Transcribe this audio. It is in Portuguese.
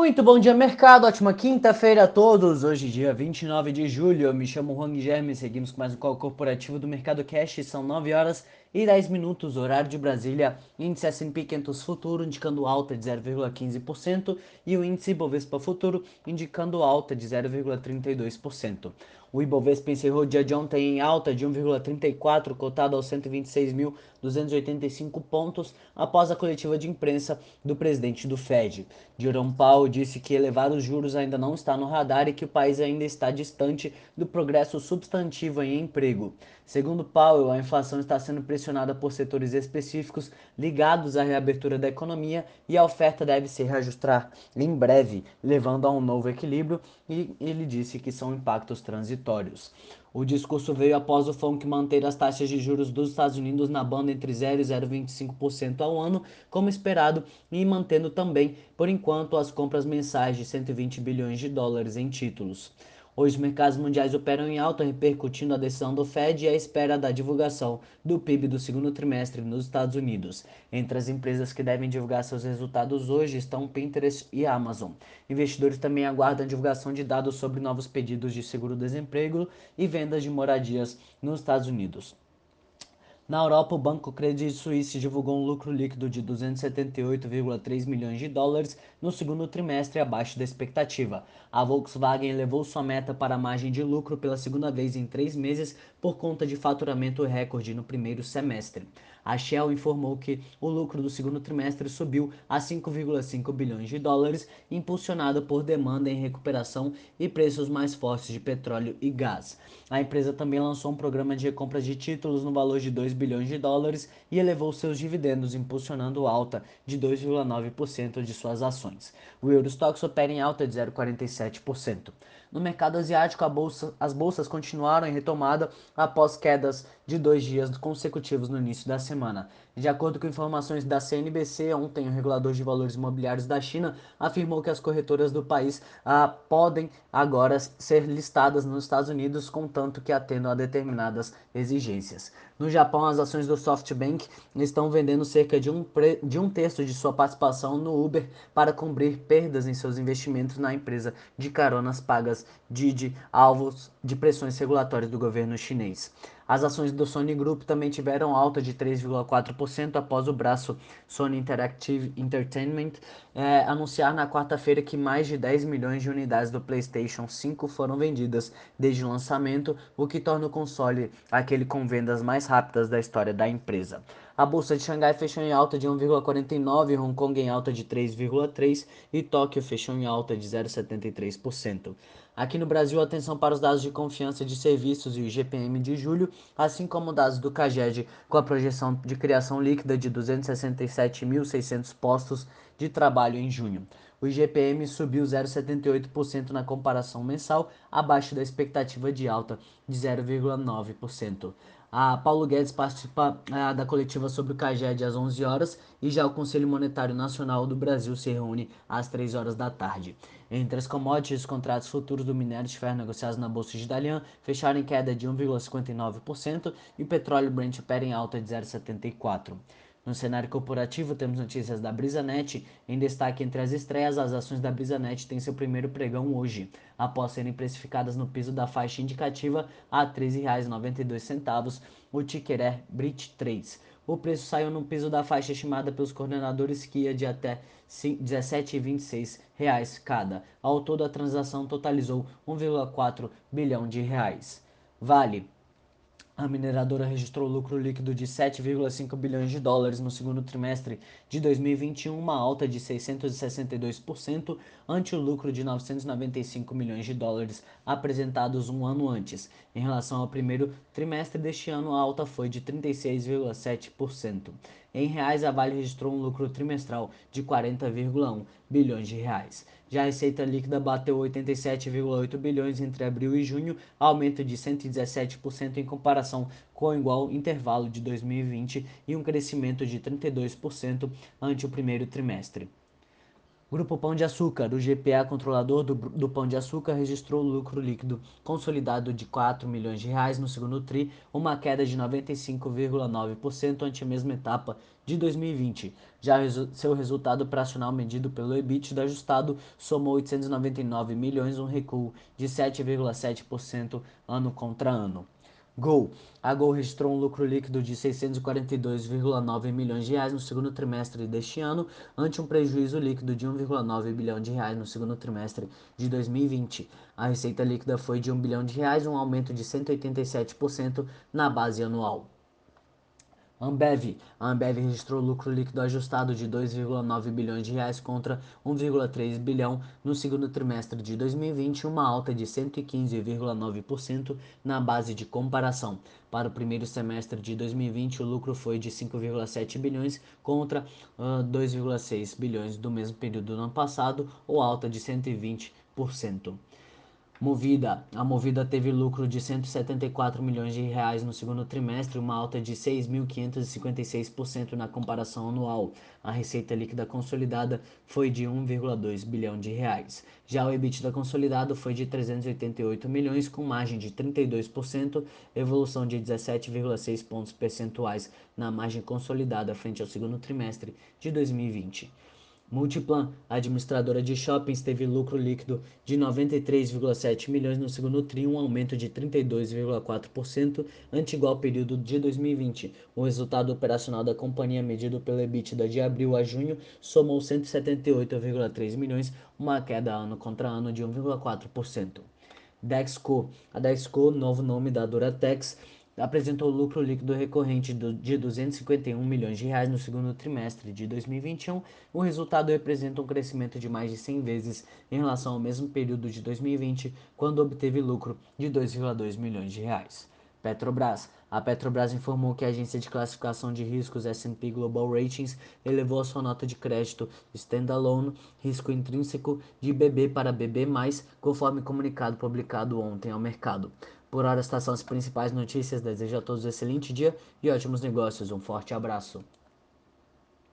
Muito bom dia, mercado. Ótima quinta-feira a todos. Hoje, dia 29 de julho. Eu me chamo Juan Guilherme. Seguimos com mais um call corporativo do Mercado Cash. São 9 horas e 10 minutos, horário de Brasília. Índice S&P 500 Futuro indicando alta de 0,15% e o índice Bovespa Futuro indicando alta de 0,32%. O Ibovespa encerrou o dia de ontem em alta de 1,34, cotado aos 126.285 pontos, após a coletiva de imprensa do presidente do Fed. Jerome Powell disse que elevar os juros ainda não está no radar e que o país ainda está distante do progresso substantivo em emprego. Segundo Powell, a inflação está sendo pressionada por setores específicos ligados à reabertura da economia e a oferta deve se reajustar em breve, levando a um novo equilíbrio, e ele disse que são impactos transitórios. O discurso veio após o FONC manter as taxas de juros dos Estados Unidos na banda entre 0 e 0,25% ao ano, como esperado, e mantendo também, por enquanto, as compras mensais de 120 bilhões de dólares em títulos. Hoje, os mercados mundiais operam em alta, repercutindo a decisão do Fed e a espera da divulgação do PIB do segundo trimestre nos Estados Unidos. Entre as empresas que devem divulgar seus resultados hoje estão Pinterest e Amazon. Investidores também aguardam a divulgação de dados sobre novos pedidos de seguro-desemprego e vendas de moradias nos Estados Unidos. Na Europa, o banco Credit Suisse divulgou um lucro líquido de 278,3 milhões de dólares no segundo trimestre, abaixo da expectativa. A Volkswagen elevou sua meta para a margem de lucro pela segunda vez em três meses por conta de faturamento recorde no primeiro semestre. A Shell informou que o lucro do segundo trimestre subiu a 5,5 bilhões de dólares, impulsionado por demanda em recuperação e preços mais fortes de petróleo e gás. A empresa também lançou um programa de recompra de títulos no valor de 2 bilhões de dólares e elevou seus dividendos, impulsionando alta de 2,9% de suas ações. O Eurostox opera em alta de 0,47%. No mercado asiático, bolsa, as bolsas continuaram em retomada após quedas de dois dias consecutivos no início da semana. De acordo com informações da CNBC, ontem o regulador de valores imobiliários da China afirmou que as corretoras do país ah, podem agora ser listadas nos Estados Unidos, contanto que atendam a determinadas exigências. No Japão, as ações do SoftBank estão vendendo cerca de um, de um terço de sua participação no Uber para cobrir perdas em seus investimentos na empresa de caronas pagas Didi, alvos de pressões regulatórias do governo chinês. As ações do Sony Group também tiveram alta de 3,4% após o braço Sony Interactive Entertainment é, anunciar na quarta-feira que mais de 10 milhões de unidades do PlayStation 5 foram vendidas desde o lançamento, o que torna o console aquele com vendas mais rápidas da história da empresa. A bolsa de Xangai fechou em alta de 1,49, Hong Kong em alta de 3,3 e Tóquio fechou em alta de 0,73%. Aqui no Brasil, atenção para os dados de confiança de serviços e o IGPM de julho, assim como dados do CAGED com a projeção de criação líquida de 267.600 postos de trabalho em junho. O IGPM subiu 0,78% na comparação mensal, abaixo da expectativa de alta de 0,9%. A Paulo Guedes participa a, da coletiva sobre o CAGED às 11 horas e já o Conselho Monetário Nacional do Brasil se reúne às 3 horas da tarde. Entre as commodities, os contratos futuros do minério de ferro negociados na Bolsa de Dalian fecharam em queda de 1,59% e o petróleo Brent opera em alta de 0,74%. No cenário corporativo, temos notícias da BrisaNet. Em destaque entre as estreias, as ações da BrisaNet têm seu primeiro pregão hoje, após serem precificadas no piso da faixa indicativa a R$ 13,92. O ticker é BRIT3. O preço saiu no piso da faixa estimada pelos coordenadores Kia de até R$ 17,26 cada. Ao todo, a transação totalizou 1,4 bilhão de reais. Vale a mineradora registrou lucro líquido de 7,5 bilhões de dólares no segundo trimestre de 2021, uma alta de 662% ante o lucro de 995 milhões de dólares apresentados um ano antes. Em relação ao primeiro trimestre deste ano, a alta foi de 36,7%. Em reais, a Vale registrou um lucro trimestral de 40,1 bilhões de reais. Já a receita líquida bateu 87,8 bilhões entre abril e junho, aumento de 117% em comparação com o igual intervalo de 2020 e um crescimento de 32% ante o primeiro trimestre. Grupo Pão de Açúcar, o GPA controlador do, do, Pão de Açúcar registrou lucro líquido consolidado de 4 milhões de reais no segundo tri, uma queda de 95,9% ante a mesma etapa de 2020. Já resu seu resultado operacional medido pelo EBITDA ajustado somou 899 milhões, um recuo de 7,7% ano contra ano. Gol. A Gol registrou um lucro líquido de 642,9 milhões de reais no segundo trimestre deste ano, ante um prejuízo líquido de 1,9 bilhão de reais no segundo trimestre de 2020. A receita líquida foi de 1 bilhão de reais, um aumento de 187% na base anual. Ambev. A Ambev registrou lucro líquido ajustado de 2,9 bilhões de reais contra 1,3 bilhão no segundo trimestre de 2020, uma alta de 115,9% na base de comparação. Para o primeiro semestre de 2020, o lucro foi de 5,7 bilhões contra uh, 2,6 bilhões do mesmo período do ano passado, ou alta de 120%. Movida. A Movida teve lucro de 174 milhões de reais no segundo trimestre, uma alta de 6.556% na comparação anual. A receita líquida consolidada foi de 1,2 bilhão de reais. Já o EBITDA consolidado foi de 388 milhões, com margem de 32%, evolução de 17,6 pontos percentuais na margem consolidada frente ao segundo trimestre de 2020. Multiplan, administradora de shoppings, teve lucro líquido de 93,7 milhões no segundo tri, um aumento de 32,4% ante igual período de 2020. O resultado operacional da companhia, medido pelo EBITDA de abril a junho, somou 178,3 milhões, uma queda ano contra ano de 1,4%. Dexco, a Dexco, novo nome da Duratex, apresentou lucro líquido recorrente de 251 milhões de reais no segundo trimestre de 2021. O resultado representa um crescimento de mais de 100 vezes em relação ao mesmo período de 2020, quando obteve lucro de 2,2 milhões de reais. Petrobras. A Petrobras informou que a agência de classificação de riscos S&P Global Ratings elevou a sua nota de crédito standalone risco intrínseco de BB para BB+, conforme comunicado publicado ontem ao mercado. Por hora, estas são as principais notícias. Desejo a todos um excelente dia e ótimos negócios. Um forte abraço.